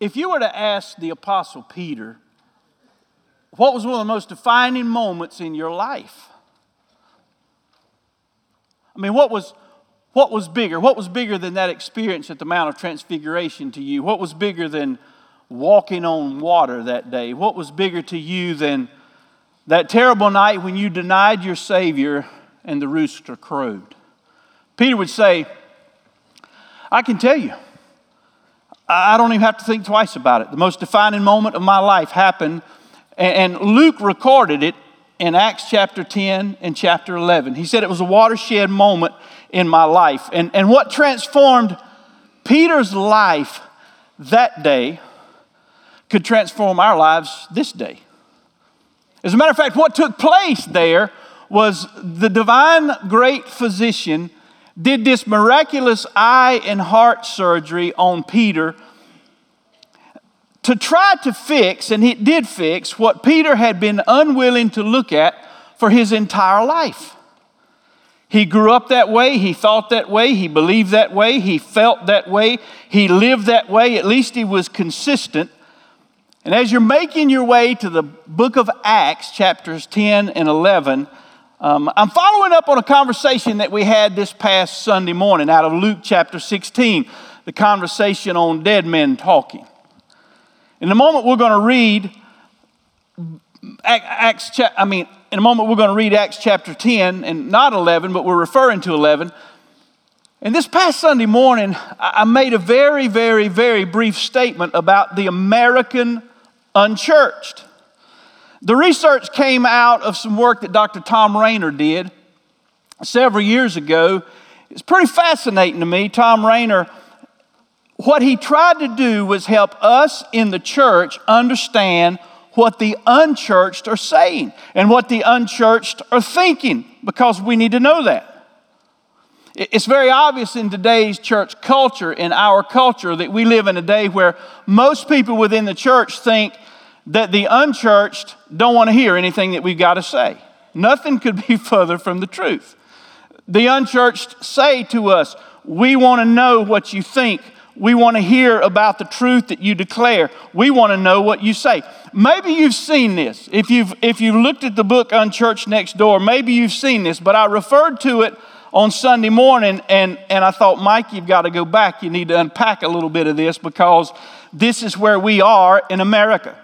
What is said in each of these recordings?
If you were to ask the Apostle Peter, what was one of the most defining moments in your life? I mean, what was, what was bigger? What was bigger than that experience at the Mount of Transfiguration to you? What was bigger than walking on water that day? What was bigger to you than that terrible night when you denied your Savior and the rooster crowed? Peter would say, I can tell you, I don't even have to think twice about it. The most defining moment of my life happened, and Luke recorded it in Acts chapter 10 and chapter 11. He said it was a watershed moment in my life. And, and what transformed Peter's life that day could transform our lives this day. As a matter of fact, what took place there was the divine great physician did this miraculous eye and heart surgery on Peter to try to fix, and it did fix, what Peter had been unwilling to look at for his entire life. He grew up that way, he thought that way, he believed that way, he felt that way, he lived that way, at least he was consistent. And as you're making your way to the book of Acts, chapters 10 and 11, um, I'm following up on a conversation that we had this past Sunday morning out of Luke chapter 16, the conversation on dead men talking. In a moment, we're going to read Acts, I mean, in a moment, we're going to read Acts chapter 10 and not 11, but we're referring to 11. And this past Sunday morning, I made a very, very, very brief statement about the American unchurched. The research came out of some work that Dr. Tom Rainer did several years ago. It's pretty fascinating to me. Tom Rainer what he tried to do was help us in the church understand what the unchurched are saying and what the unchurched are thinking because we need to know that. It's very obvious in today's church culture, in our culture, that we live in a day where most people within the church think that the unchurched don't want to hear anything that we've got to say. Nothing could be further from the truth. The unchurched say to us, We want to know what you think we want to hear about the truth that you declare. We want to know what you say. Maybe you've seen this. If you've, if you've looked at the book Unchurched Next Door, maybe you've seen this, but I referred to it on Sunday morning and, and I thought, Mike, you've got to go back. You need to unpack a little bit of this because this is where we are in America.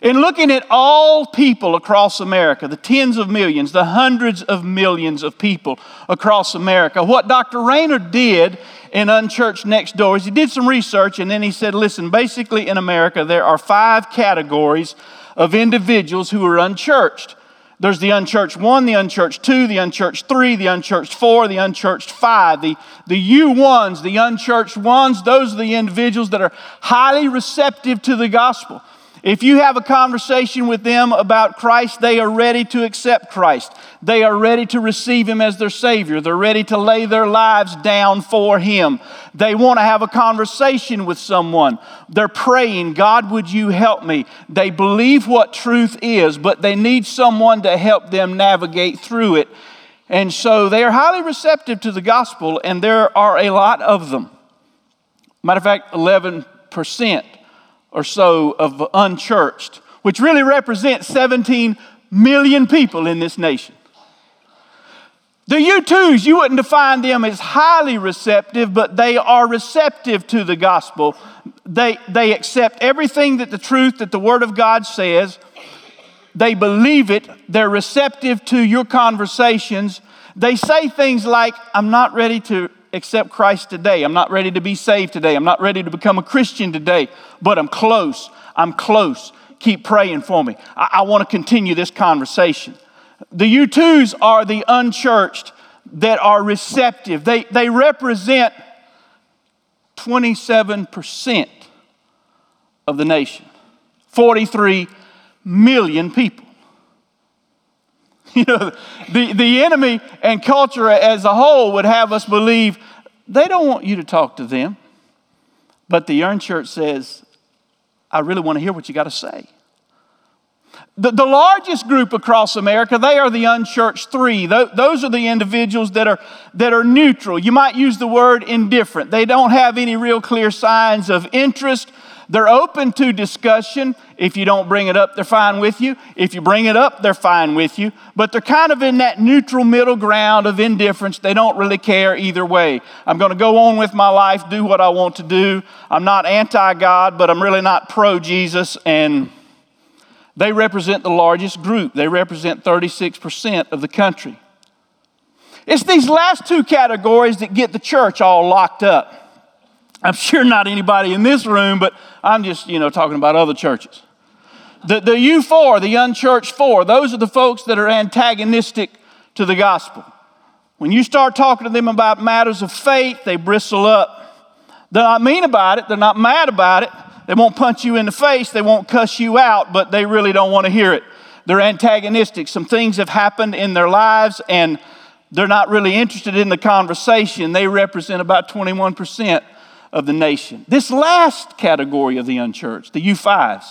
In looking at all people across America, the tens of millions, the hundreds of millions of people across America, what Dr. Rainer did in Unchurched Next Door is he did some research and then he said, listen, basically in America, there are five categories of individuals who are unchurched. There's the unchurched one, the unchurched two, the unchurched three, the unchurched four, the unchurched five. The, the U ones, the unchurched ones, those are the individuals that are highly receptive to the gospel. If you have a conversation with them about Christ, they are ready to accept Christ. They are ready to receive Him as their Savior. They're ready to lay their lives down for Him. They want to have a conversation with someone. They're praying, God, would you help me? They believe what truth is, but they need someone to help them navigate through it. And so they are highly receptive to the gospel, and there are a lot of them. Matter of fact, 11% or so of unchurched, which really represents 17 million people in this nation. The U2s, you wouldn't define them as highly receptive, but they are receptive to the gospel. They, they accept everything that the truth that the Word of God says. They believe it. They're receptive to your conversations. They say things like, I'm not ready to accept Christ today. I'm not ready to be saved today. I'm not ready to become a Christian today, but I'm close. I'm close. Keep praying for me. I, I want to continue this conversation. The U2s are the unchurched that are receptive, they, they represent 27% of the nation, 43 million people. You know, the, the enemy and culture as a whole would have us believe they don't want you to talk to them. But the unchurched says, I really want to hear what you got to say. The, the largest group across America, they are the unchurched three. Those are the individuals that are, that are neutral. You might use the word indifferent. They don't have any real clear signs of interest. They're open to discussion. If you don't bring it up, they're fine with you. If you bring it up, they're fine with you. But they're kind of in that neutral middle ground of indifference. They don't really care either way. I'm going to go on with my life, do what I want to do. I'm not anti God, but I'm really not pro Jesus. And they represent the largest group, they represent 36% of the country. It's these last two categories that get the church all locked up. I'm sure not anybody in this room, but I'm just, you know, talking about other churches. The, the U4, the unchurched four, those are the folks that are antagonistic to the gospel. When you start talking to them about matters of faith, they bristle up. They're not mean about it, they're not mad about it, they won't punch you in the face, they won't cuss you out, but they really don't want to hear it. They're antagonistic. Some things have happened in their lives and they're not really interested in the conversation. They represent about 21% of the nation. This last category of the unchurched, the U5s,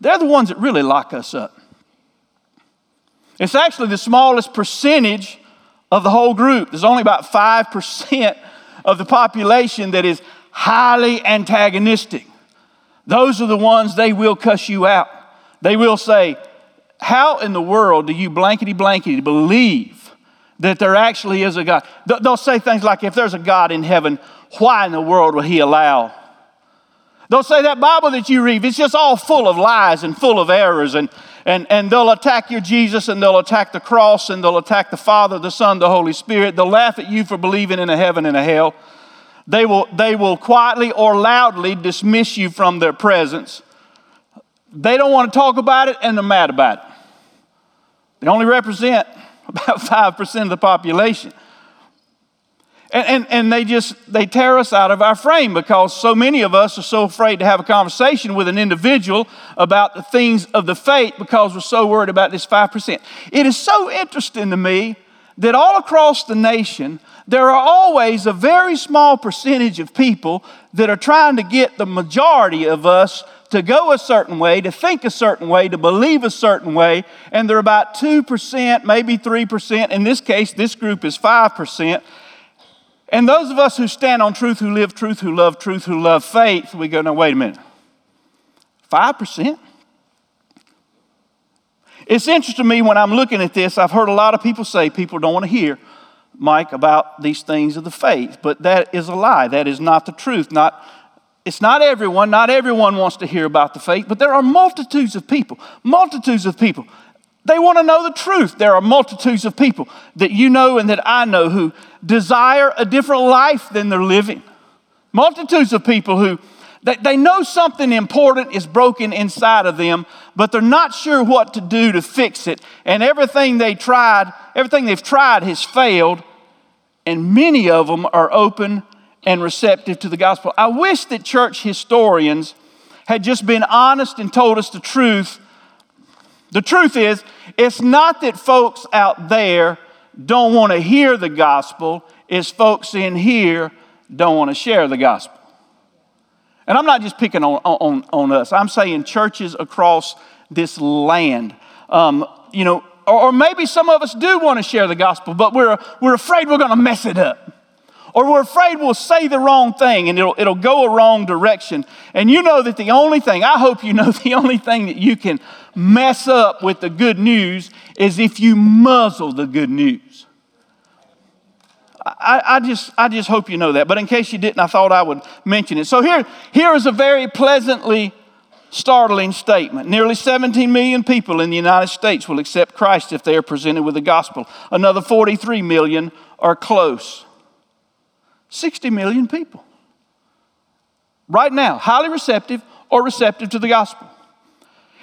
they're the ones that really lock us up. It's actually the smallest percentage of the whole group. There's only about 5% of the population that is highly antagonistic. Those are the ones they will cuss you out. They will say, How in the world do you blankety blankety believe that there actually is a God? They'll say things like, If there's a God in heaven, why in the world will He allow? They'll say that Bible that you read, it's just all full of lies and full of errors, and, and, and they'll attack your Jesus and they'll attack the cross and they'll attack the Father, the Son, the Holy Spirit. They'll laugh at you for believing in a heaven and a hell. They will, they will quietly or loudly dismiss you from their presence. They don't want to talk about it and they're mad about it. They only represent about 5% of the population. And, and, and they just they tear us out of our frame because so many of us are so afraid to have a conversation with an individual about the things of the faith because we're so worried about this 5%. It is so interesting to me that all across the nation, there are always a very small percentage of people that are trying to get the majority of us to go a certain way, to think a certain way, to believe a certain way, and they're about 2%, maybe 3%. In this case, this group is 5%. And those of us who stand on truth, who live truth, who love truth, who love faith, we go, no, wait a minute. 5%? It's interesting to me when I'm looking at this, I've heard a lot of people say people don't want to hear, Mike, about these things of the faith, but that is a lie. That is not the truth. Not, it's not everyone, not everyone wants to hear about the faith, but there are multitudes of people, multitudes of people. They want to know the truth. There are multitudes of people that you know and that I know who desire a different life than they're living. Multitudes of people who they, they know something important is broken inside of them, but they're not sure what to do to fix it. And everything they tried, everything they've tried has failed, and many of them are open and receptive to the gospel. I wish that church historians had just been honest and told us the truth. The truth is, it's not that folks out there don't want to hear the gospel, is folks in here don't want to share the gospel. And I'm not just picking on, on, on us, I'm saying churches across this land. Um, you know, or, or maybe some of us do want to share the gospel, but we're, we're afraid we're going to mess it up. Or we're afraid we'll say the wrong thing and it'll, it'll go a wrong direction. And you know that the only thing, I hope you know, the only thing that you can mess up with the good news is if you muzzle the good news. I, I, just, I just hope you know that. But in case you didn't, I thought I would mention it. So here, here is a very pleasantly startling statement. Nearly 17 million people in the United States will accept Christ if they are presented with the gospel. Another 43 million are close. 60 million people. Right now, highly receptive or receptive to the gospel.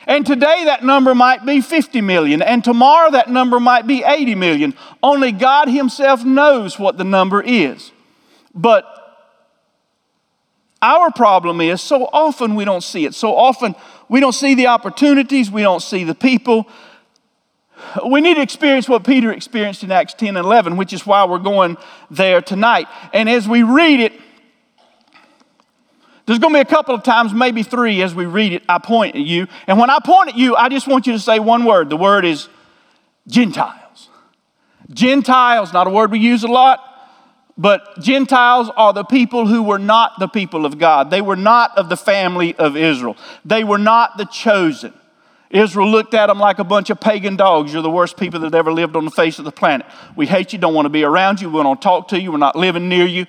And today that number might be 50 million, and tomorrow that number might be 80 million. Only God Himself knows what the number is. But our problem is so often we don't see it. So often we don't see the opportunities, we don't see the people. We need to experience what Peter experienced in Acts 10 and 11, which is why we're going there tonight. And as we read it, There's going to be a couple of times, maybe three, as we read it, I point at you. And when I point at you, I just want you to say one word. The word is Gentiles. Gentiles, not a word we use a lot, but Gentiles are the people who were not the people of God. They were not of the family of Israel. They were not the chosen. Israel looked at them like a bunch of pagan dogs. You're the worst people that ever lived on the face of the planet. We hate you, don't want to be around you, we don't talk to you, we're not living near you,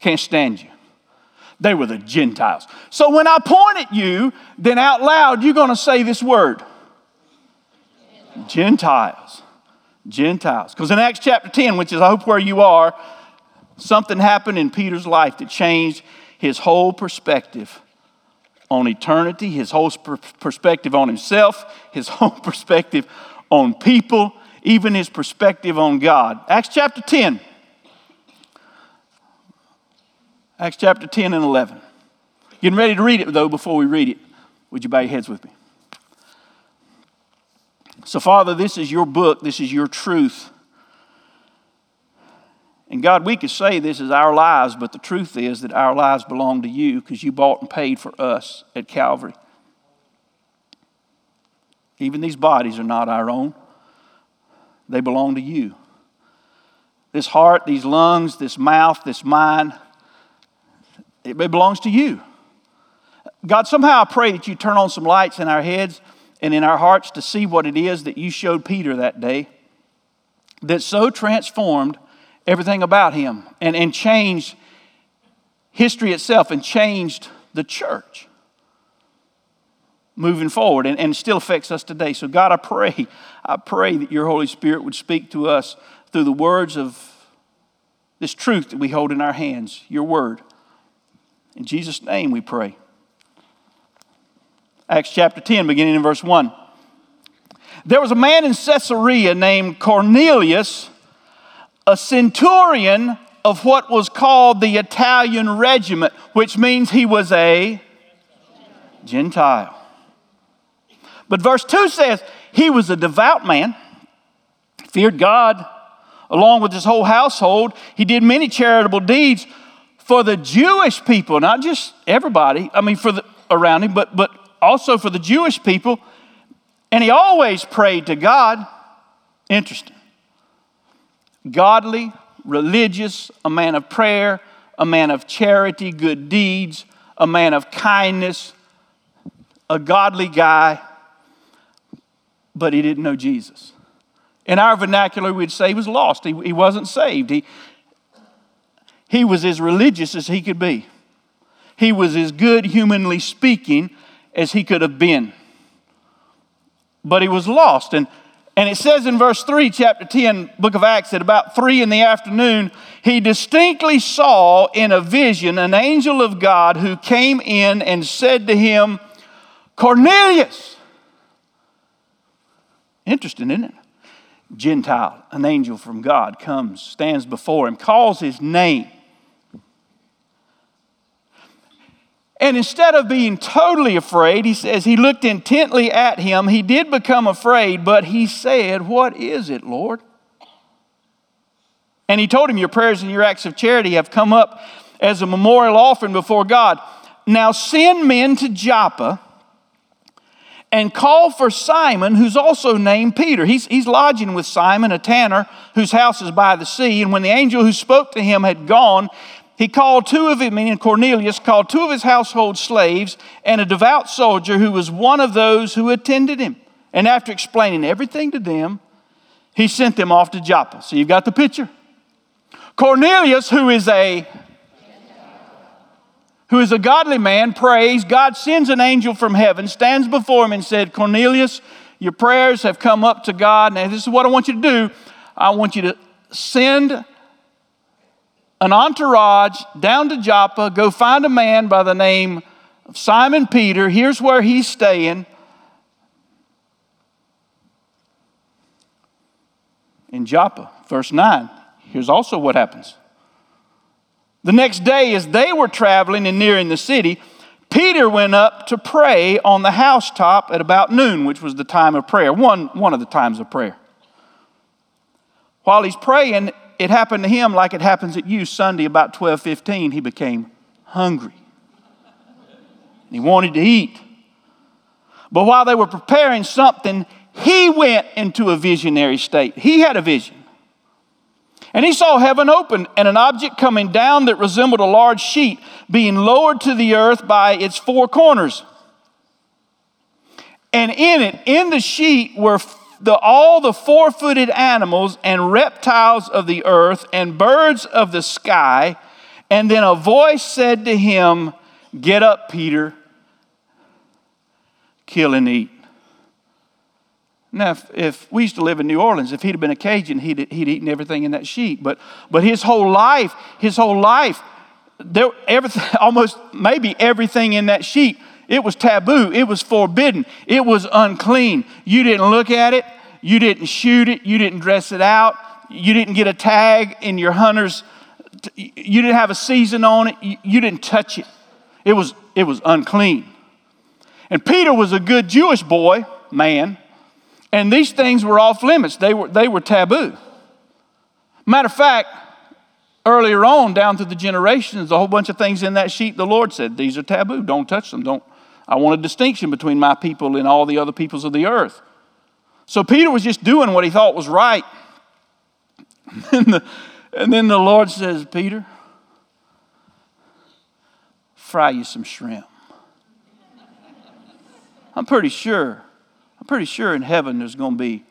can't stand you. They were the Gentiles. So when I point at you, then out loud, you're going to say this word Gentiles. Gentiles. Because in Acts chapter 10, which is I hope where you are, something happened in Peter's life that changed his whole perspective on eternity, his whole perspective on himself, his whole perspective on people, even his perspective on God. Acts chapter 10. Acts chapter 10 and 11. Getting ready to read it, though, before we read it. Would you bow your heads with me? So, Father, this is your book, this is your truth. And God, we could say this is our lives, but the truth is that our lives belong to you because you bought and paid for us at Calvary. Even these bodies are not our own, they belong to you. This heart, these lungs, this mouth, this mind, it belongs to you. God, somehow I pray that you turn on some lights in our heads and in our hearts to see what it is that you showed Peter that day that so transformed everything about him and, and changed history itself and changed the church moving forward and, and still affects us today. So, God, I pray, I pray that your Holy Spirit would speak to us through the words of this truth that we hold in our hands, your word. In Jesus' name we pray. Acts chapter 10, beginning in verse 1. There was a man in Caesarea named Cornelius, a centurion of what was called the Italian regiment, which means he was a Gentile. But verse 2 says, he was a devout man, feared God along with his whole household. He did many charitable deeds for the Jewish people, not just everybody, I mean, for the around him, but, but also for the Jewish people. And he always prayed to God. Interesting. Godly, religious, a man of prayer, a man of charity, good deeds, a man of kindness, a godly guy, but he didn't know Jesus. In our vernacular, we'd say he was lost. He, he wasn't saved. He, he was as religious as he could be. He was as good, humanly speaking, as he could have been. But he was lost. And, and it says in verse 3, chapter 10, book of Acts, at about 3 in the afternoon, he distinctly saw in a vision an angel of God who came in and said to him, Cornelius. Interesting, isn't it? Gentile, an angel from God, comes, stands before him, calls his name. And instead of being totally afraid, he says he looked intently at him. He did become afraid, but he said, What is it, Lord? And he told him, Your prayers and your acts of charity have come up as a memorial offering before God. Now send men to Joppa and call for Simon, who's also named Peter. He's, he's lodging with Simon, a tanner, whose house is by the sea. And when the angel who spoke to him had gone, he called two of his, meaning Cornelius, called two of his household slaves and a devout soldier who was one of those who attended him. And after explaining everything to them, he sent them off to Joppa. So you've got the picture. Cornelius, who is a who is a godly man, prays. God sends an angel from heaven, stands before him, and said, Cornelius, your prayers have come up to God. Now, this is what I want you to do. I want you to send an entourage down to Joppa, go find a man by the name of Simon Peter. Here's where he's staying. In Joppa, verse 9. Here's also what happens. The next day, as they were traveling and nearing the city, Peter went up to pray on the housetop at about noon, which was the time of prayer, one, one of the times of prayer. While he's praying, it happened to him like it happens at you Sunday about 12:15 he became hungry. He wanted to eat. But while they were preparing something, he went into a visionary state. He had a vision. And he saw heaven open and an object coming down that resembled a large sheet being lowered to the earth by its four corners. And in it, in the sheet, were the, all the four footed animals and reptiles of the earth and birds of the sky. And then a voice said to him, Get up, Peter, kill and eat. Now, if, if, we used to live in New Orleans, if he'd have been a Cajun, he'd, he'd eaten everything in that sheet. But, but his whole life, his whole life, there, everything, almost maybe everything in that sheet, it was taboo. It was forbidden. It was unclean. You didn't look at it. You didn't shoot it. You didn't dress it out. You didn't get a tag in your hunter's. You didn't have a season on it. You, didn't touch it. It was, it was unclean. And Peter was a good Jewish boy, man. And these things were off limits, they were, they were taboo. Matter of fact, earlier on, down through the generations, a whole bunch of things in that sheet the Lord said, These are taboo. Don't touch them. Don't. I want a distinction between my people and all the other peoples of the earth. So Peter was just doing what he thought was right. And, the, and then the Lord says, Peter, fry you some shrimp. I'm pretty sure I'm pretty sure in heaven there's going to be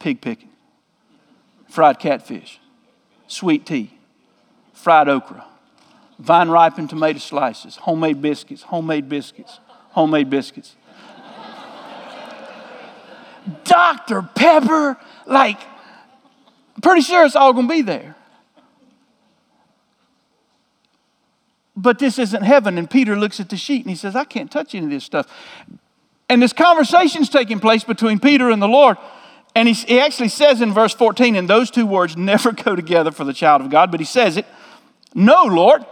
pig picking, fried catfish, sweet tea, fried okra, vine ripened tomato slices, homemade biscuits, homemade biscuits, homemade biscuits. Dr. Pepper, like, pretty sure it's all to be there. But this isn't heaven. And Peter looks at the sheet and he says, I can't touch any of this stuff. And this conversation is taking place between Peter and the Lord. And he, he actually says in verse 14, and those two words never go together for the child of God, but he says it, No, Lord.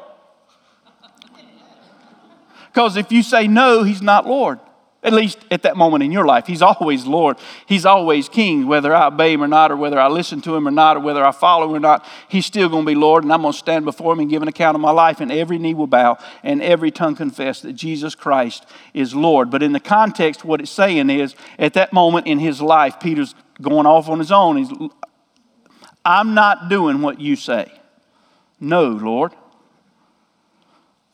Because if you say no, he's not Lord at least at that moment in your life. He's always Lord. He's always King, whether I obey him or not, or whether I listen to him or not, or whether I follow him or not. He's still going to be Lord, and I'm going to stand before him and give an account of my life, and every knee will bow and every tongue confess that Jesus Christ is Lord. But in the context, what it's saying is, at that moment in his life, Peter's going off on his own. He's, I'm not doing what you say. No, Lord.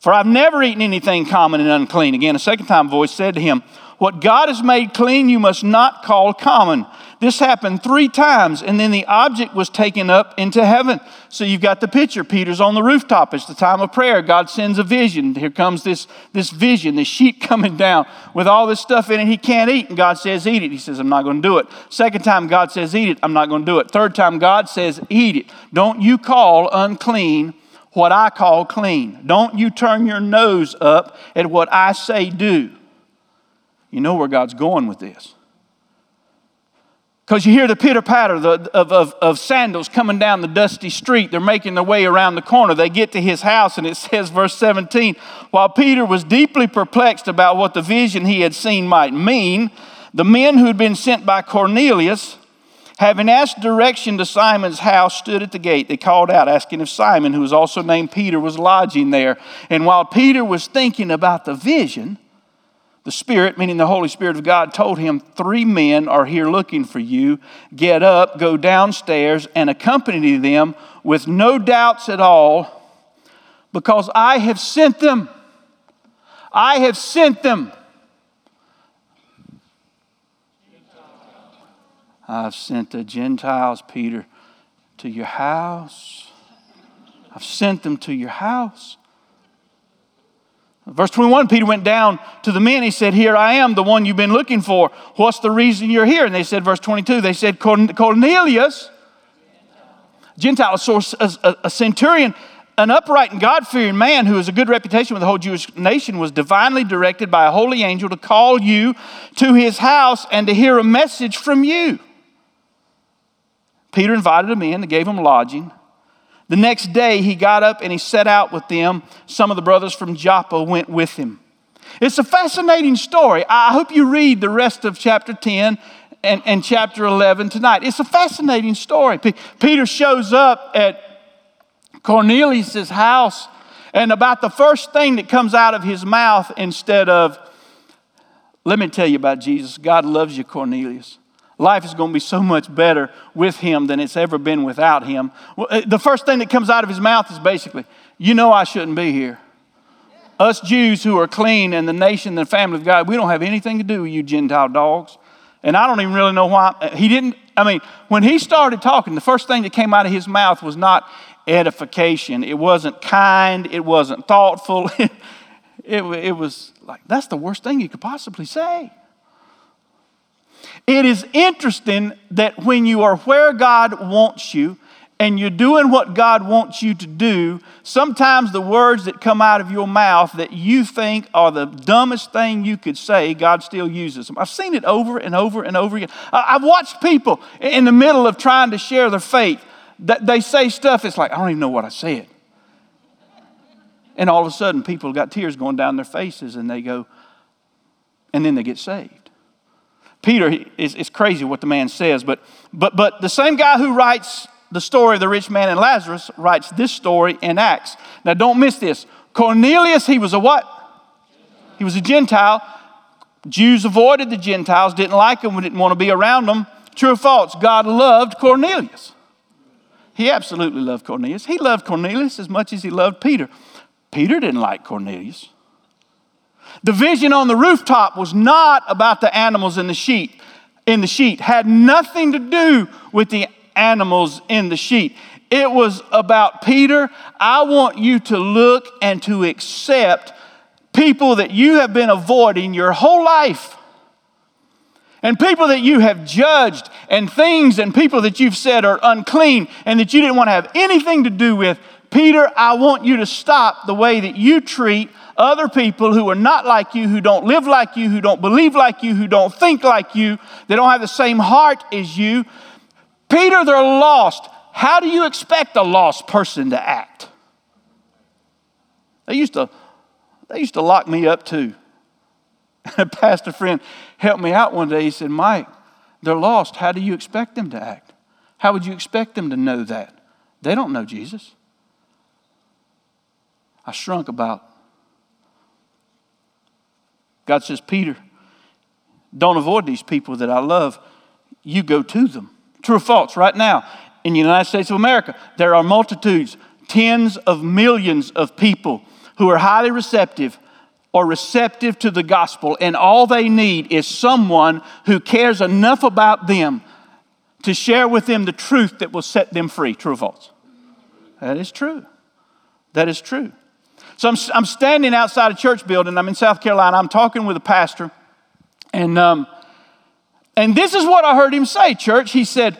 For I've never eaten anything common and unclean. Again, a second time voice said to him, What God has made clean, you must not call common. This happened three times, and then the object was taken up into heaven. So you've got the picture. Peter's on the rooftop. It's the time of prayer. God sends a vision. Here comes this, this vision, this sheep coming down with all this stuff in it he can't eat. And God says, Eat it. He says, I'm not going to do it. Second time, God says, Eat it. I'm not going to do it. Third time, God says, Eat it. Don't you call unclean what I call clean. Don't you turn your nose up at what I say do. You know where God's going with this. Because you hear the pitter patter of, of, of, sandals coming down the dusty street. They're making their way around the corner. They get to his house, and it says, verse 17, while Peter was deeply perplexed about what the vision he had seen might mean, the men who had been sent by Cornelius Having asked direction to Simon's house, stood at the gate. They called out, asking if Simon, who was also named Peter, was lodging there. And while Peter was thinking about the vision, the Spirit, meaning the Holy Spirit of God, told him, Three men are here looking for you. Get up, go downstairs, and accompany them with no doubts at all, because I have sent them. I have sent them. I've sent the Gentiles, Peter, to your house. I've sent them to your house. Verse 21 Peter went down to the men. He said, Here I am, the one you've been looking for. What's the reason you're here? And they said, verse 22, they said, Cornelius, Gentile, a, a, centurion, an upright and God fearing man who has a good reputation with the whole Jewish nation was divinely directed by a holy angel to call you to his house and to hear a message from you. Peter invited him in and gave him lodging. The next day, he got up and he set out with them. Some of the brothers from Joppa went with him. It's a fascinating story. I hope you read the rest of chapter 10 and, and chapter 11 tonight. It's a fascinating story. P- Peter shows up at Cornelius' house, And about the first thing that comes out of his mouth instead of, let me tell you about Jesus. God loves you, Cornelius. Life is going to be so much better with him than it's ever been without him. Uh, the first thing that comes out of his mouth is basically, You know, I shouldn't be here. Us Jews who are clean and the nation and the family of God, we don't have anything to do with you Gentile dogs. And I don't even really know why. Uh, he didn't, I mean, when he started talking, the first thing that came out of his mouth was not edification. It wasn't kind. It wasn't thoughtful. it, it was like, that's the worst thing you could possibly say. It is interesting that when you are where God wants you and you're doing what God wants you to do, sometimes the words that come out of your mouth that you think are the dumbest thing you could say, God still uses them. I've seen it over and over and over again. I've watched people in the middle of trying to share their faith that they say stuff, it's like, I don't even know what I said. And all of a sudden, people got tears going down their faces and they go, and then they get saved. Peter, it's crazy what the man says, but, but, but the same guy who writes the story of the rich man and Lazarus writes this story in Acts. Now, don't miss this. Cornelius, he was a what? He was a Gentile. Jews avoided the Gentiles, didn't like them, didn't want to be around them. True or false? God loved Cornelius. He absolutely loved Cornelius. He loved Cornelius as much as he loved Peter. Peter didn't like Cornelius. The vision on the rooftop was not about the animals in the sheep. In the sheet had nothing to do with the animals in the sheet. It was about Peter. I want you to look and to accept people that you have been avoiding your whole life. And people that you have judged, and things and people that you've said are unclean and that you didn't want to have anything to do with. Peter, I want you to stop the way that you treat other people who are not like you, who don't live like you, who don't believe like you, who don't think like you, they don't have the same heart as you. Peter, they're lost. How do you expect a lost person to act? They used to, they used to lock me up too. A pastor friend helped me out one day. He said, Mike, they're lost. How do you expect them to act? How would you expect them to know that? They don't know Jesus. I shrunk about. God says, Peter, don't avoid these people that I love. You go to them. True or false? Right now, in the United States of America, there are multitudes, tens of millions of people who are highly receptive or receptive to the gospel, and all they need is someone who cares enough about them to share with them the truth that will set them free. True or false? That is true. That is true. So I'm, I'm standing outside a church building. I'm in South Carolina. I'm talking with a pastor, and um, and this is what I heard him say, church. He said,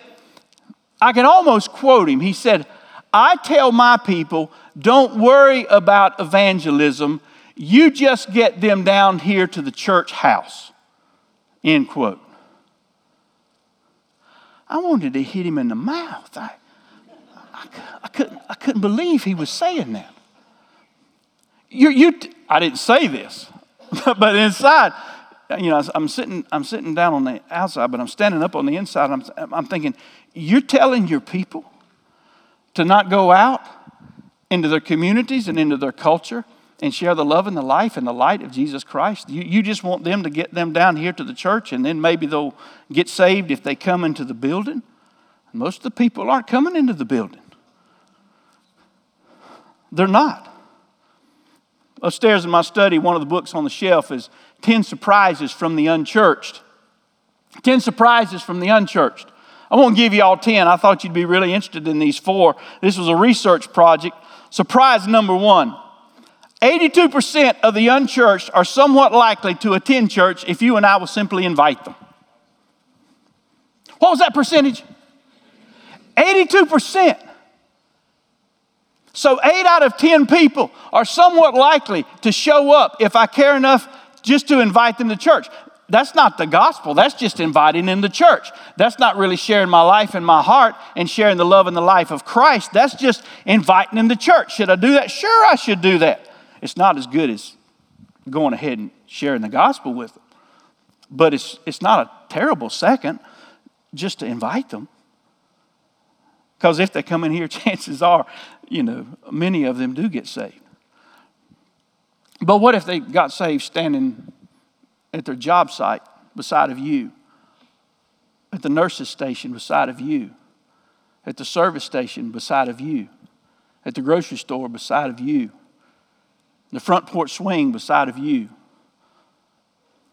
I can almost quote him. He said, I tell my people, don't worry about evangelism. You just get them down here to the church house. End quote. I wanted to hit him in the mouth. I, I, I couldn't, I couldn't believe he was saying that. You, you, I didn't say this, but inside, you know, I'm sitting, I'm sitting down on the outside, but I'm standing up on the inside. I'm, I'm thinking, you're telling your people to not go out into their communities and into their culture and share the love and the life and the light of Jesus Christ. You, you just want them to get them down here to the church and then maybe they'll get saved if they come into the building. Most of the people aren't coming into the building, they're not. Upstairs in my study, one of the books on the shelf is 10 Surprises from the Unchurched. 10 Surprises from the Unchurched. I won't give you all 10. I thought you'd be really interested in these four. This was a research project. Surprise number one 82% of the unchurched are somewhat likely to attend church if you and I will simply invite them. What was that percentage? 82%. So, eight out of 10 people are somewhat likely to show up if I care enough just to invite them to church. That's not the gospel. That's just inviting them to church. That's not really sharing my life and my heart and sharing the love and the life of Christ. That's just inviting them to church. Should I do that? Sure, I should do that. It's not as good as going ahead and sharing the gospel with them. But it's, it's not a terrible second just to invite them. Because if they come in here, chances are, you know, many of them do get saved. But what if they got saved standing at their job site beside of you, at the nurse's station beside of you, at the service station beside of you, at the grocery store beside of you, the front porch swing beside of you,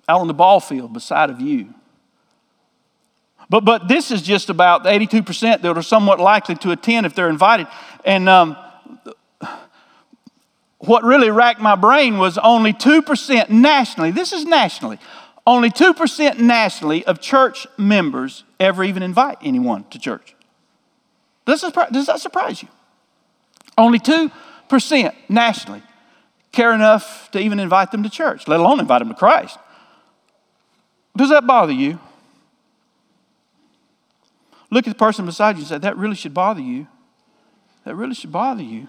out on the ball field beside of you? But, but this is just about the 82% that are somewhat likely to attend if they're invited. And um, what really racked my brain was only 2% nationally, this is nationally, only 2% nationally of church members ever even invite anyone to church. Does, does that surprise you? Only 2% nationally care enough to even invite them to church, let alone invite them to Christ. Does that bother you? Look at the person beside you and say, That really should bother you. That really should bother you.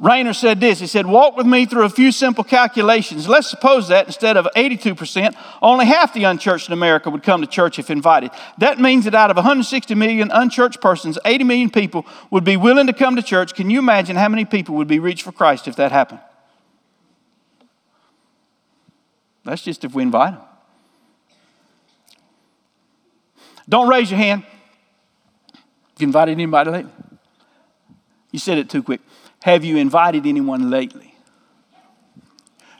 Rainer said this He said, Walk with me through a few simple calculations. Let's suppose that instead of 82%, only half the unchurched in America would come to church if invited. That means that out of 160 million unchurched persons, 80 million people would be willing to come to church. Can you imagine how many people would be reached for Christ if that happened? That's just if we invite them. Don't raise your hand. You invited anybody lately? You said it too quick. Have you invited anyone lately?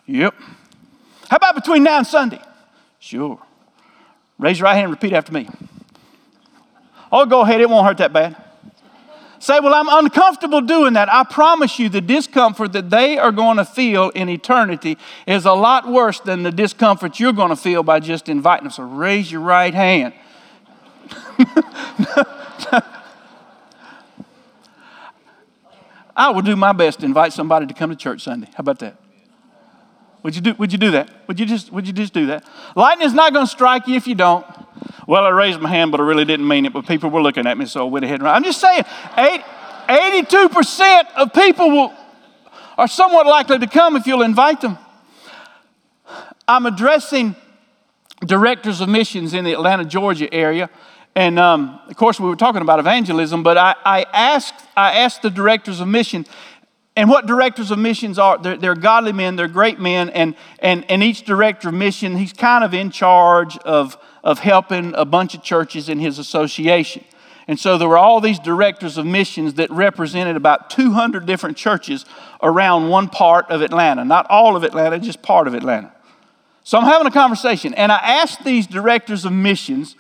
Yep. How about between now and Sunday? Sure. Raise your right hand and repeat after me. Oh, go ahead, it won't hurt that bad. Say, well, I'm uncomfortable doing that. I promise you, the discomfort that they are going to feel in eternity is a lot worse than the discomfort you're going to feel by just inviting them. So raise your right hand. I will do my best to invite somebody to come to church Sunday. How about that? Would you do, would you do that? Would you, just, would you just do that? Lightning is not going to strike you if you don't. Well, I raised my hand, but I really didn't mean it, but people were looking at me, so I went ahead and I'm just saying, 82% of people will, are somewhat likely to come if you'll invite them. I'm addressing directors of missions in the Atlanta, Georgia area. And um, of course, we were talking about evangelism, but I, I, asked, I asked the directors of mission, and what directors of missions are, they're, they're, godly men, they're great men, and, and, and each director of mission, he's kind of in charge of, of helping a bunch of churches in his association. And so there were all these directors of missions that represented about 200 different churches around one part of Atlanta. Not all of Atlanta, just part of Atlanta. So I'm having a conversation, and I asked these directors of missions,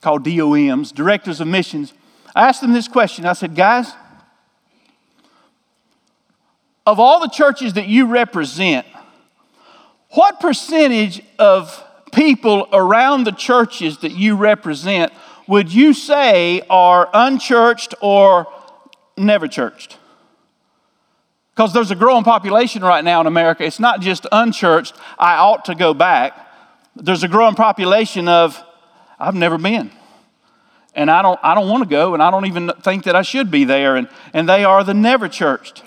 called DOMs, directors of missions. I asked them this question. I said, guys, of all the churches that you represent, what percentage of people around the churches that you represent would you say are unchurched or never churched? Because there's a growing population right now in America. It's not just unchurched, I ought to go back. There's a growing population of I've never been. And I don't, I don't want to go, and I don't even think that I should be there. And, and they are the never churched.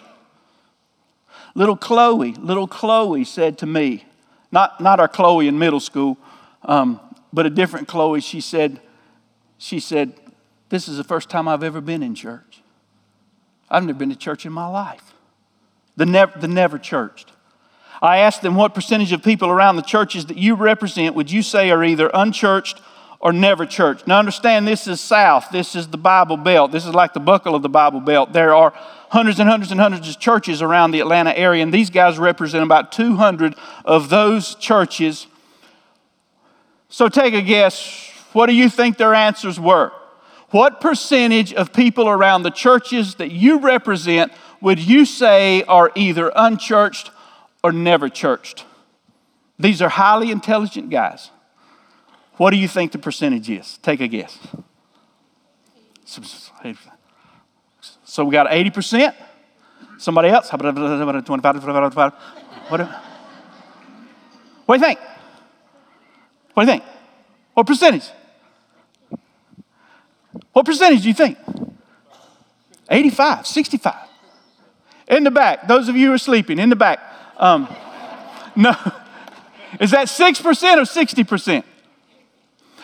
Little Chloe, little Chloe said to me, not, not our Chloe in middle school, um, but a different Chloe, she said, she said, This is the first time I've ever been in church. I've never been to church in my life. The never, the never churched. I asked them what percentage of people around the churches that you represent would you say are either unchurched or never church. Now, understand this is South. This is the Bible Belt. This is like the buckle of the Bible Belt. There are hundreds and hundreds and hundreds of churches around the Atlanta area, and these guys represent about 200 of those churches. So, take a guess. What do you think their answers were? What percentage of people around the churches that you represent would you say are either unchurched or never churched? These are highly intelligent guys. What do you think the percentage is? Take a guess. So we got 80%. Somebody else? 25, 25, What do you think? What do you think? What percentage? What percentage do you think? 85, 65. In the back, those of you who are sleeping, in the back. Um, no. Is that 6% or 60%?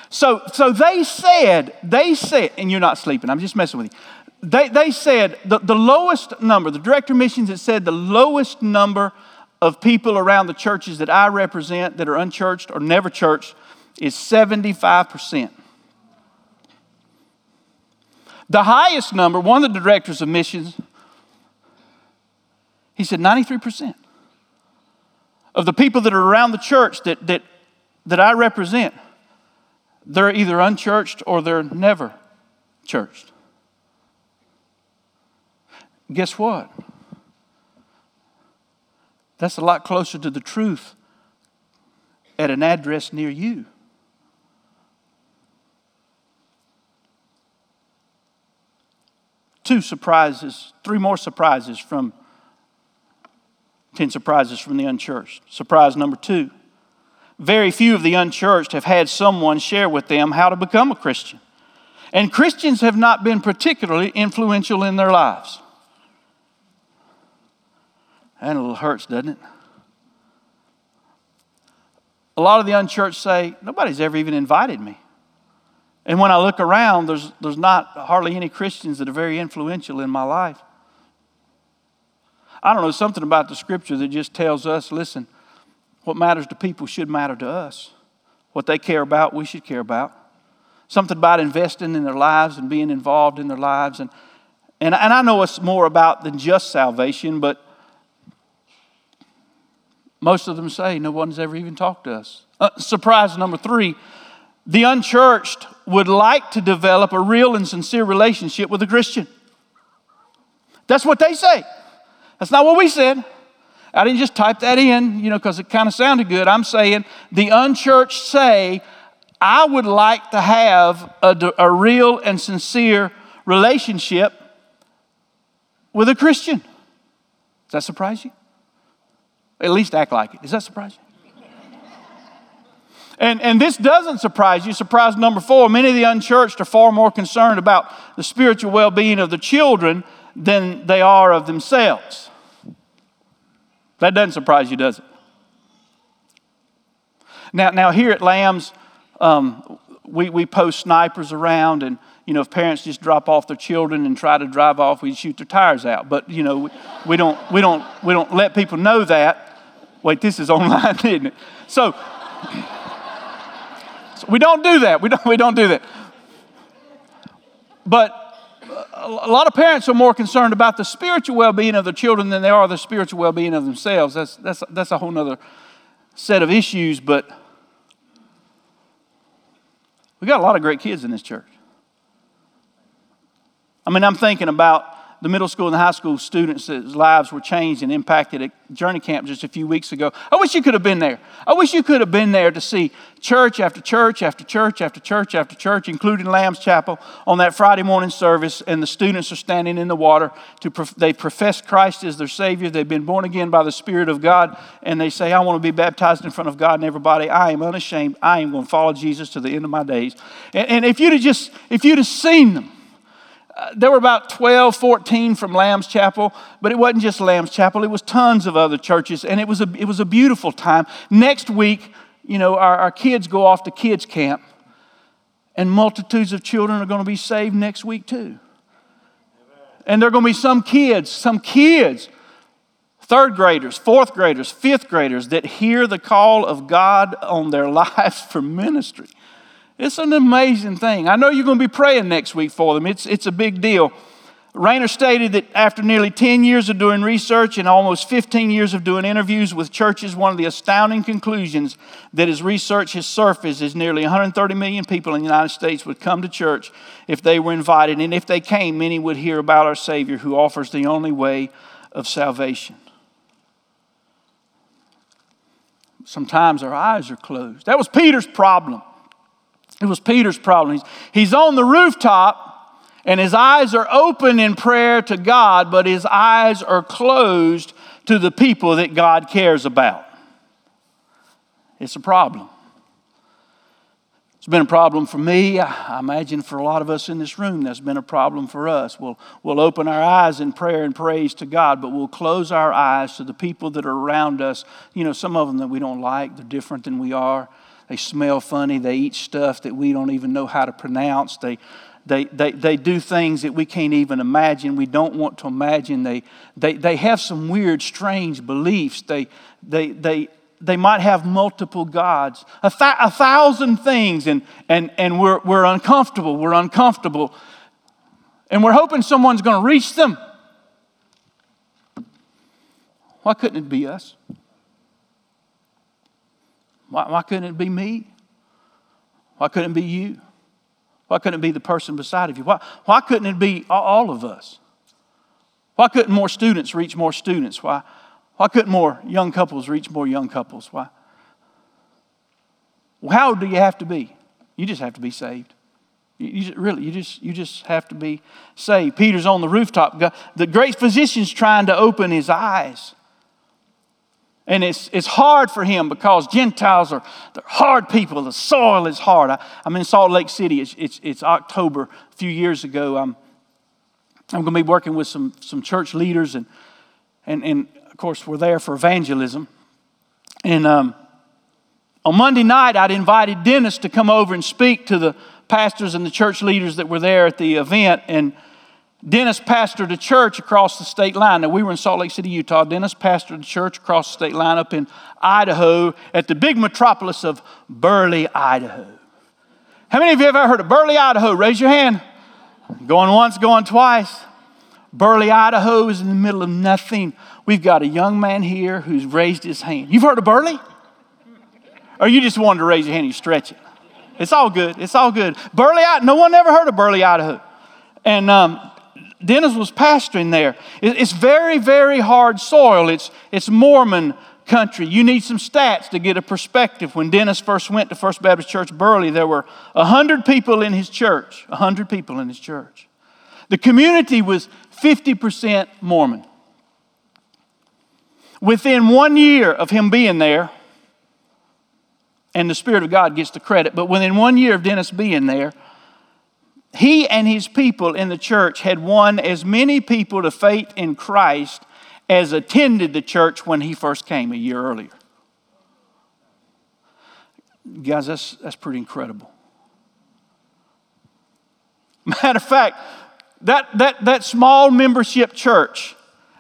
So, so they said, they said, and you're not sleeping, I'm just messing with you. They, they said the, the lowest number, the director of missions had said the lowest number of people around the churches that I represent that are unchurched or never churched is 75%. The highest number, one of the directors of missions, he said 93% of the people that are around the church that, that, that I represent, they're either unchurched or they're never churched. Guess what? That's a lot closer to the truth at an address near you. Two surprises, three more surprises from 10 surprises from the unchurched. Surprise number two very few of the unchurched have had someone share with them how to become a Christian. And Christians have not been particularly influential in their lives. That a little hurts, doesn't it? A lot of the unchurched say, nobody's ever even invited me. And when I look around, there's, there's not hardly any Christians that are very influential in my life. I don't know, something about the scripture that just tells us listen, what matters to people should matter to us. What they care about, we should care about. Something about investing in their lives and being involved in their lives. And, and, and I know it's more about than just salvation, but most of them say no one's ever even talked to us. Uh, surprise number three the unchurched would like to develop a real and sincere relationship with a Christian. That's what they say. That's not what we said. I didn't just type that in, you know, because it kind of sounded good. I'm saying the unchurched say, I would like to have a, a real and sincere relationship with a Christian. Does that surprise you? At least act like it. Does that surprise you? And, and this doesn't surprise you. Surprise number four many of the unchurched are far more concerned about the spiritual well being of the children than they are of themselves. That doesn't surprise you, does it? Now, now here at Lambs, um, we, we post snipers around, and you know, if parents just drop off their children and try to drive off, we shoot their tires out. But you know, we, we don't we don't we don't let people know that. Wait, this is online, isn't it? So, so we don't do that. We don't we don't do that. But a lot of parents are more concerned about the spiritual well being of their children than they are the spiritual well being of themselves. That's, that's, that's a whole other set of issues, but we got a lot of great kids in this church. I mean, I'm thinking about the middle school and the high school students' lives were changed and impacted at Journey Camp just a few weeks ago. I wish you could have been there. I wish you could have been there to see church after church after church after church after church, including Lamb's Chapel, on that Friday morning service, and the students are standing in the water. To they profess Christ as their Savior. They've been born again by the Spirit of God, and they say, I want to be baptized in front of God and everybody. I am unashamed. I am going to follow Jesus to the end of my days. And, and if you'd have just, if you'd have seen them, Uh, there were about 12, 14 from Lamb's Chapel, but it wasn't just Lamb's Chapel, it was tons of other churches, and it was a, it was a beautiful time. Next week, you know, our, our kids go off to kids' camp, and multitudes of children are going to be saved next week, too. And there are going to be some kids, some kids, third graders, fourth graders, fifth graders, that hear the call of God on their lives for ministry. It's an amazing thing. I know you're going to be praying next week for them. It's, it's a big deal. Rainer stated that after nearly 10 years of doing research and almost 15 years of doing interviews with churches, one of the astounding conclusions that his research has surfaced is nearly 130 million people in the United States would come to church if they were invited. And if they came, many would hear about our Savior who offers the only way of salvation. Sometimes our eyes are closed. That was Peter's problem. It was Peter's problem. He's, he's on the rooftop and his eyes are open in prayer to God, but his eyes are closed to the people that God cares about. It's a problem. It's been a problem for me. I imagine for a lot of us in this room, that's been a problem for us. We'll, we'll open our eyes in prayer and praise to God, but we'll close our eyes to the people that are around us. You know, some of them that we don't like, they're different than we are. They smell funny. They eat stuff that we don't even know how to pronounce. They, They, they, they do things that we can't even imagine. We don't want to imagine. They, they, they have some weird, strange beliefs. They, they, they, they might have multiple gods, a, th- a thousand things, and, and, and we're, we're uncomfortable. We're uncomfortable. And we're hoping someone's going to reach them. Why couldn't it be us? Why, why couldn't it be me? Why couldn't it be you? Why couldn't it be the person beside of you? Why, why couldn't it be all of us? Why couldn't more students reach more students? Why, why couldn't more young couples reach more young couples? Why? Well, how do you have to be? You just have to be saved. You, you really, you just, you just have to be saved. Peter's on the rooftop. The great physician's trying to open his eyes. And it's, it's hard for him because Gentiles are they're hard people. The soil is hard. I, am in Salt Lake City. It's, it's, it's, October a few years ago. I'm, I'm going to be working with some, some church leaders, and, and, and of course, we're there for evangelism. And um, on Monday night, I'd invited Dennis to come over and speak to the pastors and the church leaders that were there at the event. And Dennis pastored a church across the state line. Now, we were in Salt Lake City, Utah. Dennis pastored a church across the state line up in Idaho at the big metropolis of Burley, Idaho. How many of you have ever heard of Burley, Idaho? Raise your hand. Going once, going twice. Burley, Idaho is in the middle of nothing. We've got a young man here who's raised his hand. You've heard of Burley? Or you just wanted to raise your hand and you stretch it? It's all good. It's all good. Burley, no one ever heard of Burley, Idaho. And um, Dennis was pastoring there. It's very, very hard soil. It's, it's Mormon country. You need some stats to get a perspective. When Dennis first went to First Baptist Church Burley, there were 100 people in his church. 100 people in his church. The community was 50% Mormon. Within one year of him being there, and the Spirit of God gets the credit, but within one year of Dennis being there, he and his people in the church had won as many people to faith in Christ as attended the church when he first came a year earlier. Guys, that's, that's pretty incredible. Matter of fact, that, that, that small membership church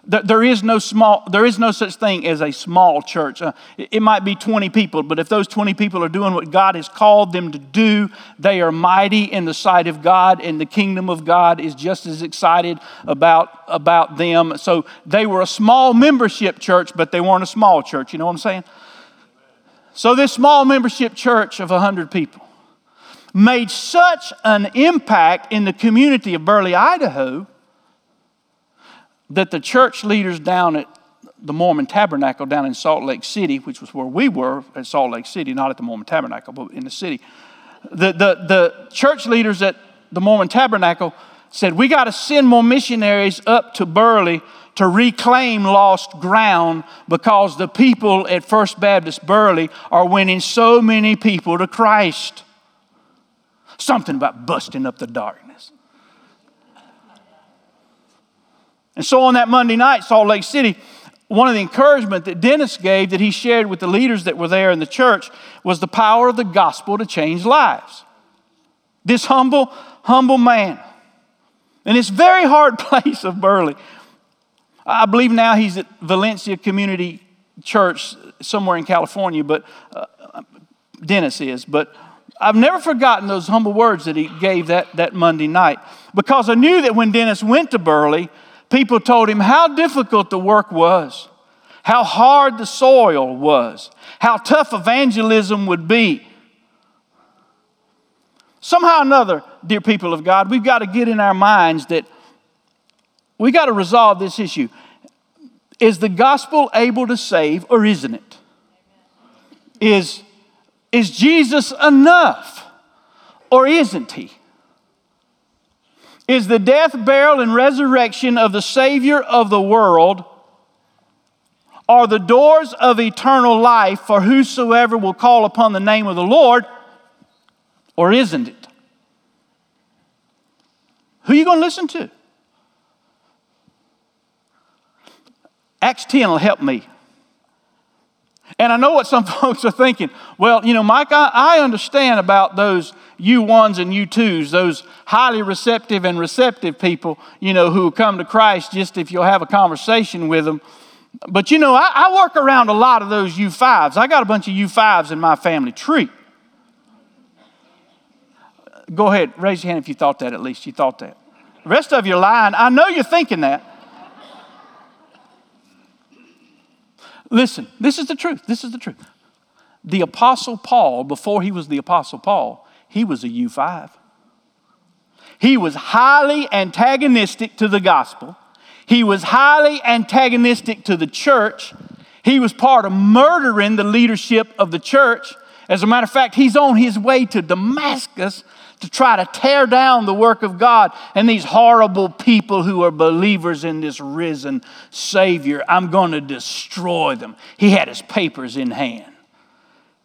there is no small, there is no such thing as a small church. Uh, it might be 20 people, but if those 20 people are doing what God has called them to do, they are mighty in the sight of God, and the kingdom of God is just as excited about, about them. So they were a small membership church, but they weren't a small church. You know what I'm saying? So this small membership church of 100 people made such an impact in the community of Burley, Idaho that the church leaders down at the Mormon Tabernacle down in Salt Lake City, which was where we were at Salt Lake City, not at the Mormon Tabernacle, but in the city, the, the, the church leaders at the Mormon Tabernacle said, We got to send more missionaries up to Burley to reclaim lost ground because the people at First Baptist Burley are winning so many people to Christ. Something about busting up the darkness. And so on that Monday night, Salt Lake City, one of the encouragement that Dennis gave that he shared with the leaders that were there in the church was the power of the gospel to change lives. This humble, humble man. In this very hard place of Burley. I believe now he's at Valencia Community Church somewhere in California, but uh, Dennis is. But I've never forgotten those humble words that he gave that, that Monday night because I knew that when Dennis went to Burley, people told him how difficult the work was, how hard the soil was, how tough evangelism would be. Somehow or another, dear people of God, we've got to get in our minds that we got to resolve this issue. Is the gospel able to save or isn't it? Is, is Jesus enough or isn't he? Is the death, burial, and resurrection of the Savior of the world are the doors of eternal life for whosoever will call upon the name of the Lord, or isn't it? Who are you going to listen to? Acts 10 will help me. And I know what some folks are thinking. Well, you know, Mike, I, I understand about those U1s and U2s, those highly receptive and receptive people, you know, who come to Christ just if you'll have a conversation with them. But you know, I, I work around a lot of those U5s. I got a bunch of U5s in my family tree. Go ahead, raise your hand if you thought that at least. You thought that. The rest of you are lying. I know you're thinking that. Listen, this is the truth. This is the truth. The Apostle Paul, before he was the Apostle Paul, he was a U5. He was highly antagonistic to the gospel. He was highly antagonistic to the church. He was part of murdering the leadership of the church. As a matter of fact, he's on his way to Damascus to try to tear down the work of God and these horrible people who are believers in this risen Savior. I'm going to destroy them. He had his papers in hand.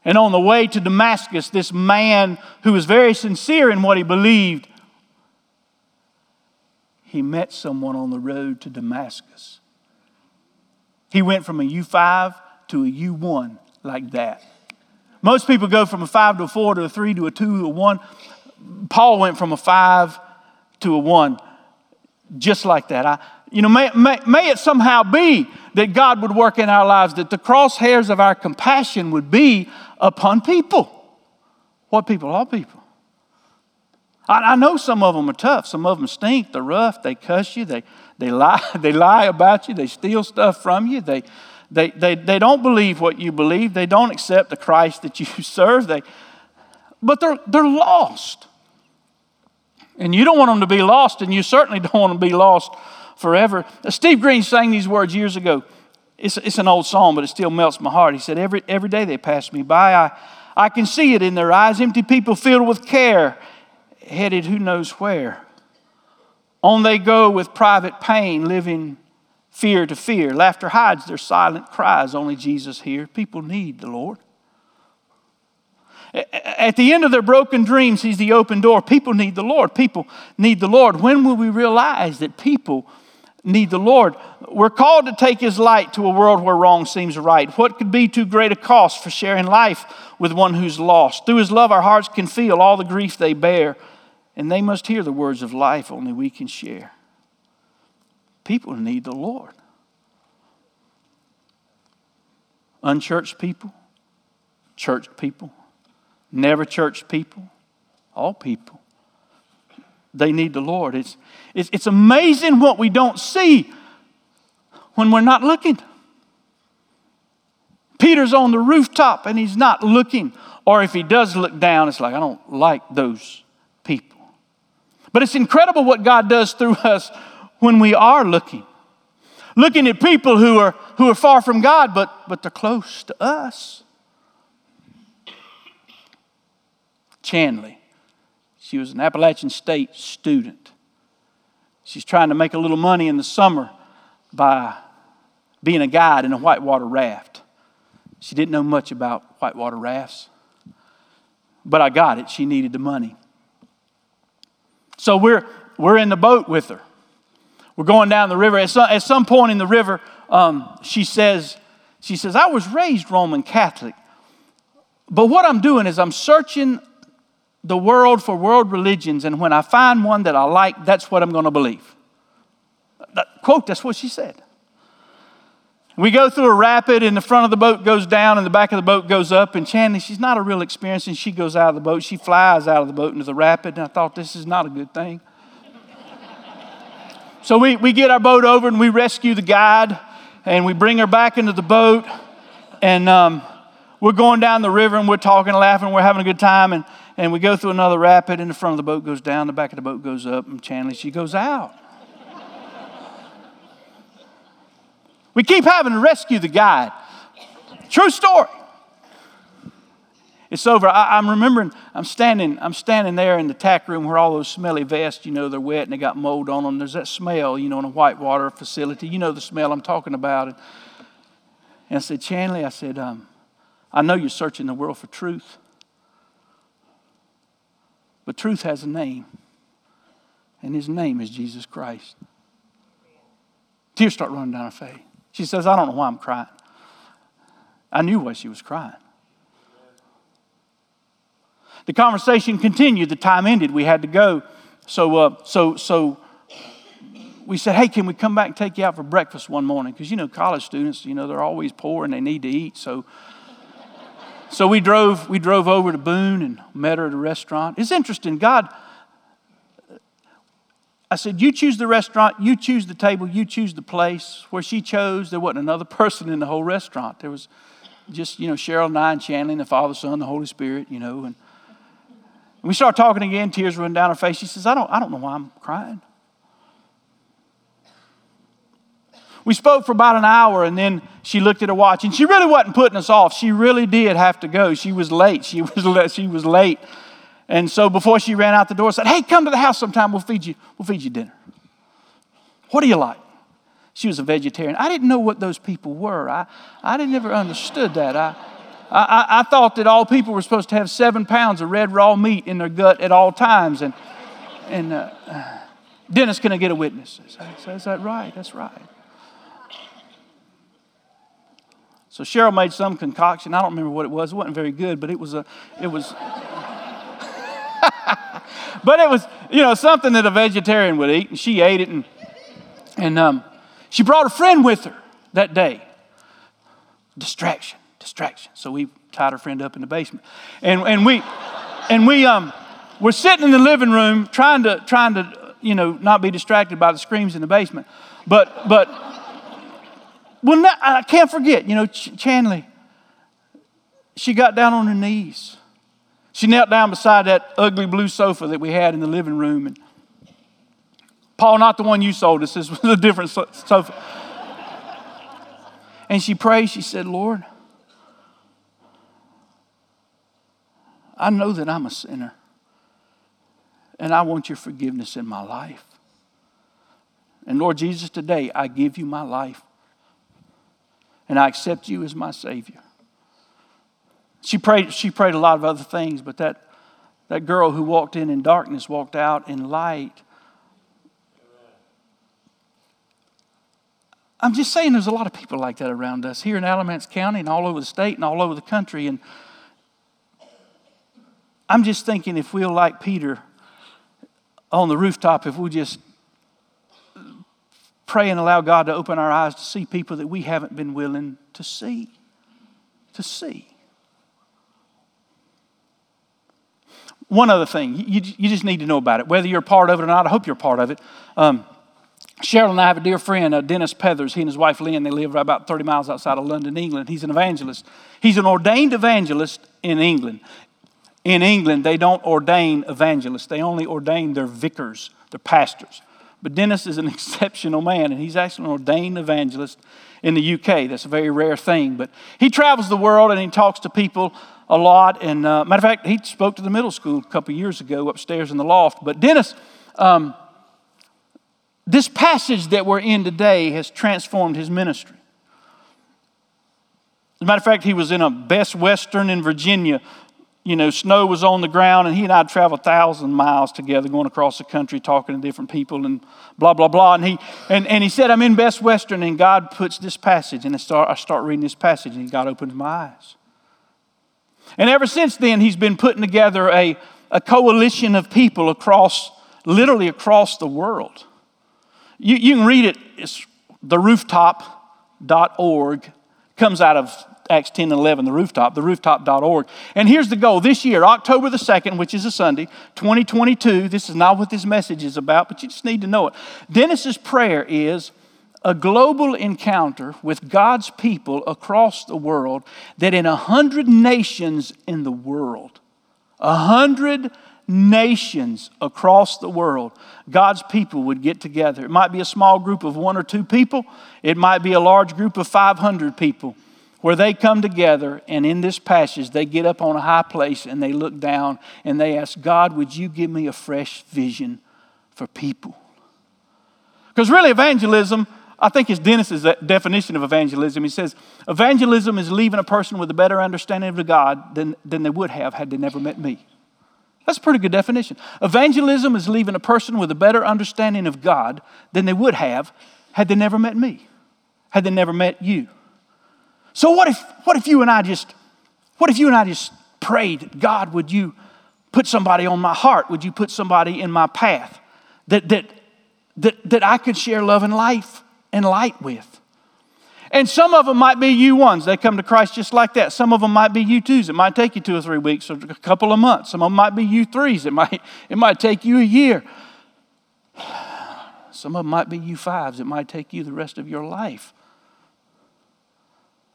And on the way to Damascus, this man who was very sincere in what he believed, he met someone on the road to Damascus. He went from a U5 to a U1 like that. Most people go from a 5 to a 4 to a 3 to a 2 to a 1. Paul went from a five to a one, just like that. I, you know, may, may, may it somehow be that God would work in our lives, that the crosshairs of our compassion would be upon people. What people? All people. I, I know some of them are tough. Some of them stink. They're rough. They cuss you. They, they, lie, they lie about you. They steal stuff from you. They, they, they, they don't believe what you believe. They don't accept the Christ that you serve. They, but they're, they're lost. And you don't want them to be lost, and you certainly don't want them to be lost forever. Steve Green sang these words years ago. It's, it's an old song, but it still melts my heart. He said, Every, every day they pass me by, I, I can see it in their eyes. Empty people filled with care, headed who knows where. On they go with private pain, living fear to fear. Laughter hides their silent cries, only Jesus here. People need the Lord. At the end of their broken dreams, He's the open door. People need the Lord. People need the Lord. When will we realize that people need the Lord? We're called to take His light to a world where wrong seems right. What could be too great a cost for sharing life with one who's lost? Through His love, our hearts can feel all the grief they bear, and they must hear the words of life only we can share. People need the Lord. Unchurched people, church people never church people, all people. They need the Lord. It's, it's, it's amazing what we don't see when we're not looking. Peter's on the rooftop and he's not looking. Or if he does look down, it's like, I don't like those people. But it's incredible what God does through us when we are looking. Looking at people who are, who are far from God, but, but they're close to us. Chanley. She was an Appalachian State student. She's trying to make a little money in the summer by being a guide in a whitewater raft. She didn't know much about whitewater rafts, but I got it. She needed the money. So we're, we're in the boat with her. We're going down the river. At some, at some point in the river, um, she says, she says, I was raised Roman Catholic, but what I'm doing is I'm searching the world for world religions, and when I find one that I like, that's what I'm going to believe. That, quote, that's what she said. We go through a rapid, and the front of the boat goes down, and the back of the boat goes up. And Chanley, she's not a real experience, and she goes out of the boat. She flies out of the boat into the rapid, and I thought this is not a good thing. so we, we get our boat over, and we rescue the guide, and we bring her back into the boat, and um, we're going down the river, and we're talking, laughing, we're having a good time, and and we go through another rapid, and the front of the boat goes down, the back of the boat goes up, and Chanley, she goes out. we keep having to rescue the guide. True story. It's over. I, am remembering. I'm standing. I'm standing there in the tack room where all those smelly vests, you know, they're wet and they got mold on them. There's that smell, you know, in a whitewater facility. You know the smell I'm talking about. And, and I said, Chanley, I said, um, I know you're searching the world for truth. But truth has a name, and his name is Jesus Christ. Tears start running down her face. She says, I don't know why I'm crying. I knew why she was crying. The conversation continued. The time ended. We had to go. So, uh, so, so we said, hey, can we come back and take you out for breakfast one morning? Because, you know, college students, you know, they're always poor and they need to eat. So, so we drove, we drove over to Boone and met her at a restaurant. It's interesting. God, I said, you choose the restaurant, you choose the table, you choose the place. Where she chose, there wasn't another person in the whole restaurant. There was just, you know, Cheryl and I and the Father, Son, the Holy Spirit, you know. And we started talking again, tears running down her face. She says, I don't, I don't know why I'm crying. We spoke for about an hour and then she looked at her watch and she really wasn't putting us off. She really did have to go. She was late. She was, she was late. And so before she ran out the door, said, Hey, come to the house sometime. We'll feed you, we'll feed you dinner. What do you like? She was a vegetarian. I didn't know what those people were. I, I never understood that. I, I, I thought that all people were supposed to have seven pounds of red raw meat in their gut at all times. And, and uh, Dennis, can I get a witness? I Is that right? That's right. So Cheryl made some concoction. I don't remember what it was. It wasn't very good, but it was a, it was, but it was, you know, something that a vegetarian would eat. And she ate it, and and um, she brought a friend with her that day. Distraction, distraction. So we tied her friend up in the basement, and and we, and we um, we're sitting in the living room trying to trying to you know not be distracted by the screams in the basement, but but well, I can't forget, you know, Ch- Chanley, she got down on her knees. She knelt down beside that ugly blue sofa that we had in the living room. And Paul, not the one you sold us, this was a different sofa. And she prayed, she said, Lord, I know that I'm a sinner, and I want your forgiveness in my life. And Lord Jesus, today I give you my life and I accept you as my Savior. She prayed, she prayed a lot of other things, but that, that girl who walked in in darkness walked out in light. I'm just saying there's a lot of people like that around us here in Alamance County and all over the state and all over the country. And I'm just thinking if we'll, like Peter on the rooftop, if we just pray and allow God to open our eyes to see people that we haven't been willing to see. To see. One other thing, you, you just need to know about it, whether you're part of it or not. I hope you're part of it. Um, Cheryl and I have a dear friend, uh, Dennis Pethers. He and his wife Lynn, they live about 30 miles outside of London, England. He's an evangelist. He's an ordained evangelist in England. In England, they don't ordain evangelists, they only ordain their vicars, their pastors. But Dennis is an exceptional man, and he's actually an ordained evangelist in the UK. That's a very rare thing. But he travels the world and he talks to people a lot. And uh, matter of fact, he spoke to the middle school a couple years ago upstairs in the loft. But Dennis, um, this passage that we're in today has transformed his ministry. As a matter of fact, he was in a Best Western in Virginia you know, snow was on the ground, and he and I traveled thousand miles together, going across the country, talking to different people, and blah blah blah. And he and, and he said, "I'm in Best Western," and God puts this passage, and I start I start reading this passage, and God opens my eyes. And ever since then, he's been putting together a, a coalition of people across, literally across the world. You, you can read it. It's the rooftop.org comes out of Acts 10 and 11, the rooftop, the rooftop.org. And here's the goal this year, October the 2nd, which is a Sunday, 2022. This is not what this message is about, but you just need to know it. Dennis's prayer is a global encounter with God's people across the world that in a hundred nations in the world, a hundred nations across the world, God's people would get together. It might be a small group of one or two people, it might be a large group of 500 people where they come together and in this passage they get up on a high place and they look down and they ask god would you give me a fresh vision for people? Because really evangelism i think it's dennis's definition of evangelism. He says evangelism is leaving a person with a better understanding of god than, than they would have had they never met me. That's a pretty good definition. Evangelism is leaving a person with a better understanding of god than they would have had they never met me had they never met you So what if what if you and I just what if you and I just prayed, God, would you put somebody on my heart? Would you put somebody in my path that that that, that I could share love and life and light with? And some of them might be U1s. They come to Christ just like that. Some of them might be U2s. It might take you two or three weeks or a couple of months. Some of them might be U3s. It might, it might take you a year. Some of them might be U5s. It might take you the rest of your life.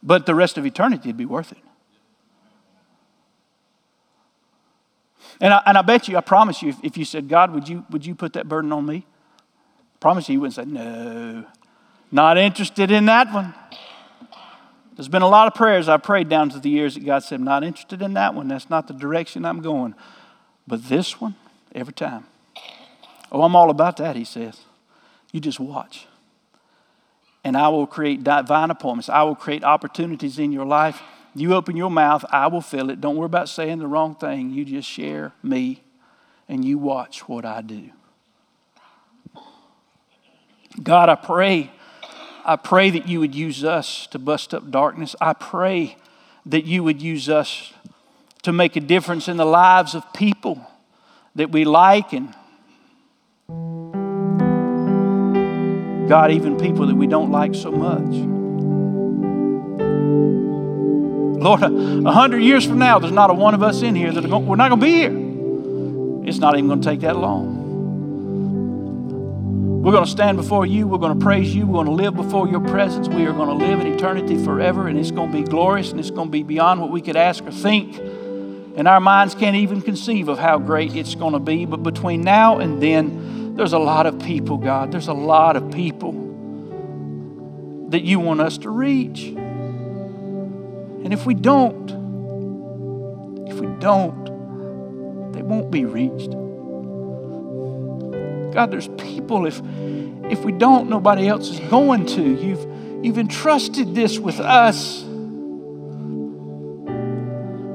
But the rest of eternity would be worth it. And I, and I bet you, I promise you, if, if you said, God, would you, would you put that burden on me? I promise you, he wouldn't say, no, not interested in that one. There's been a lot of prayers I prayed down to the years that God said, I'm not interested in that one. That's not the direction I'm going. But this one, every time. Oh, I'm all about that, he says. You just watch. And I will create divine appointments. I will create opportunities in your life. You open your mouth, I will fill it. Don't worry about saying the wrong thing. You just share me and you watch what I do. God, I pray I pray that you would use us to bust up darkness. I pray that you would use us to make a difference in the lives of people that we like and God, even people that we don't like so much. Lord, a hundred years from now, there's not a one of us in here that are going, we're not going to be here. It's not even going to take that long. We're going to stand before you. We're going to praise you. We're going to live before your presence. We are going to live in eternity forever, and it's going to be glorious and it's going to be beyond what we could ask or think. And our minds can't even conceive of how great it's going to be. But between now and then, there's a lot of people, God. There's a lot of people that you want us to reach. And if we don't, if we don't, they won't be reached. God, there's people, if, if we don't, nobody else is going to. You've, you've entrusted this with us.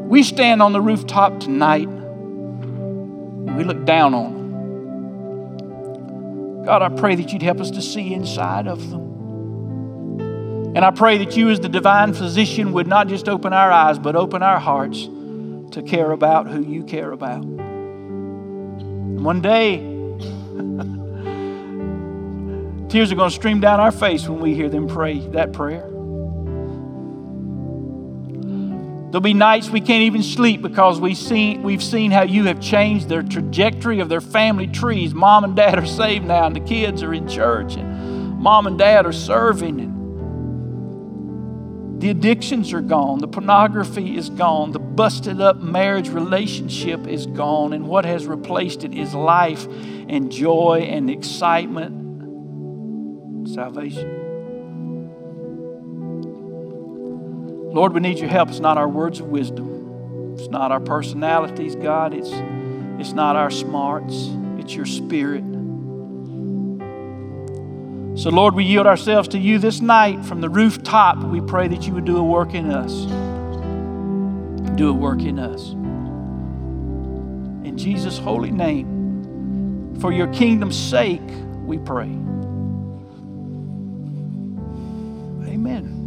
We stand on the rooftop tonight and we look down on them. God, I pray that you'd help us to see inside of them. And I pray that you, as the divine physician, would not just open our eyes, but open our hearts to care about who you care about. And one day, Tears are going to stream down our face when we hear them pray that prayer. There'll be nights we can't even sleep because we seen, we've seen how you have changed their trajectory of their family trees. Mom and dad are saved now, and the kids are in church, and mom and dad are serving. And the addictions are gone, the pornography is gone, the busted up marriage relationship is gone, and what has replaced it is life and joy and excitement salvation. Lord, we need your help. It's not our words of wisdom, it's not our personalities, God. It's, it's not our smarts, it's your spirit. So, Lord, we yield ourselves to you this night from the rooftop. We pray that you would do a work in us. Do a work in us. In Jesus' holy name, for your kingdom's sake, we pray. Amen.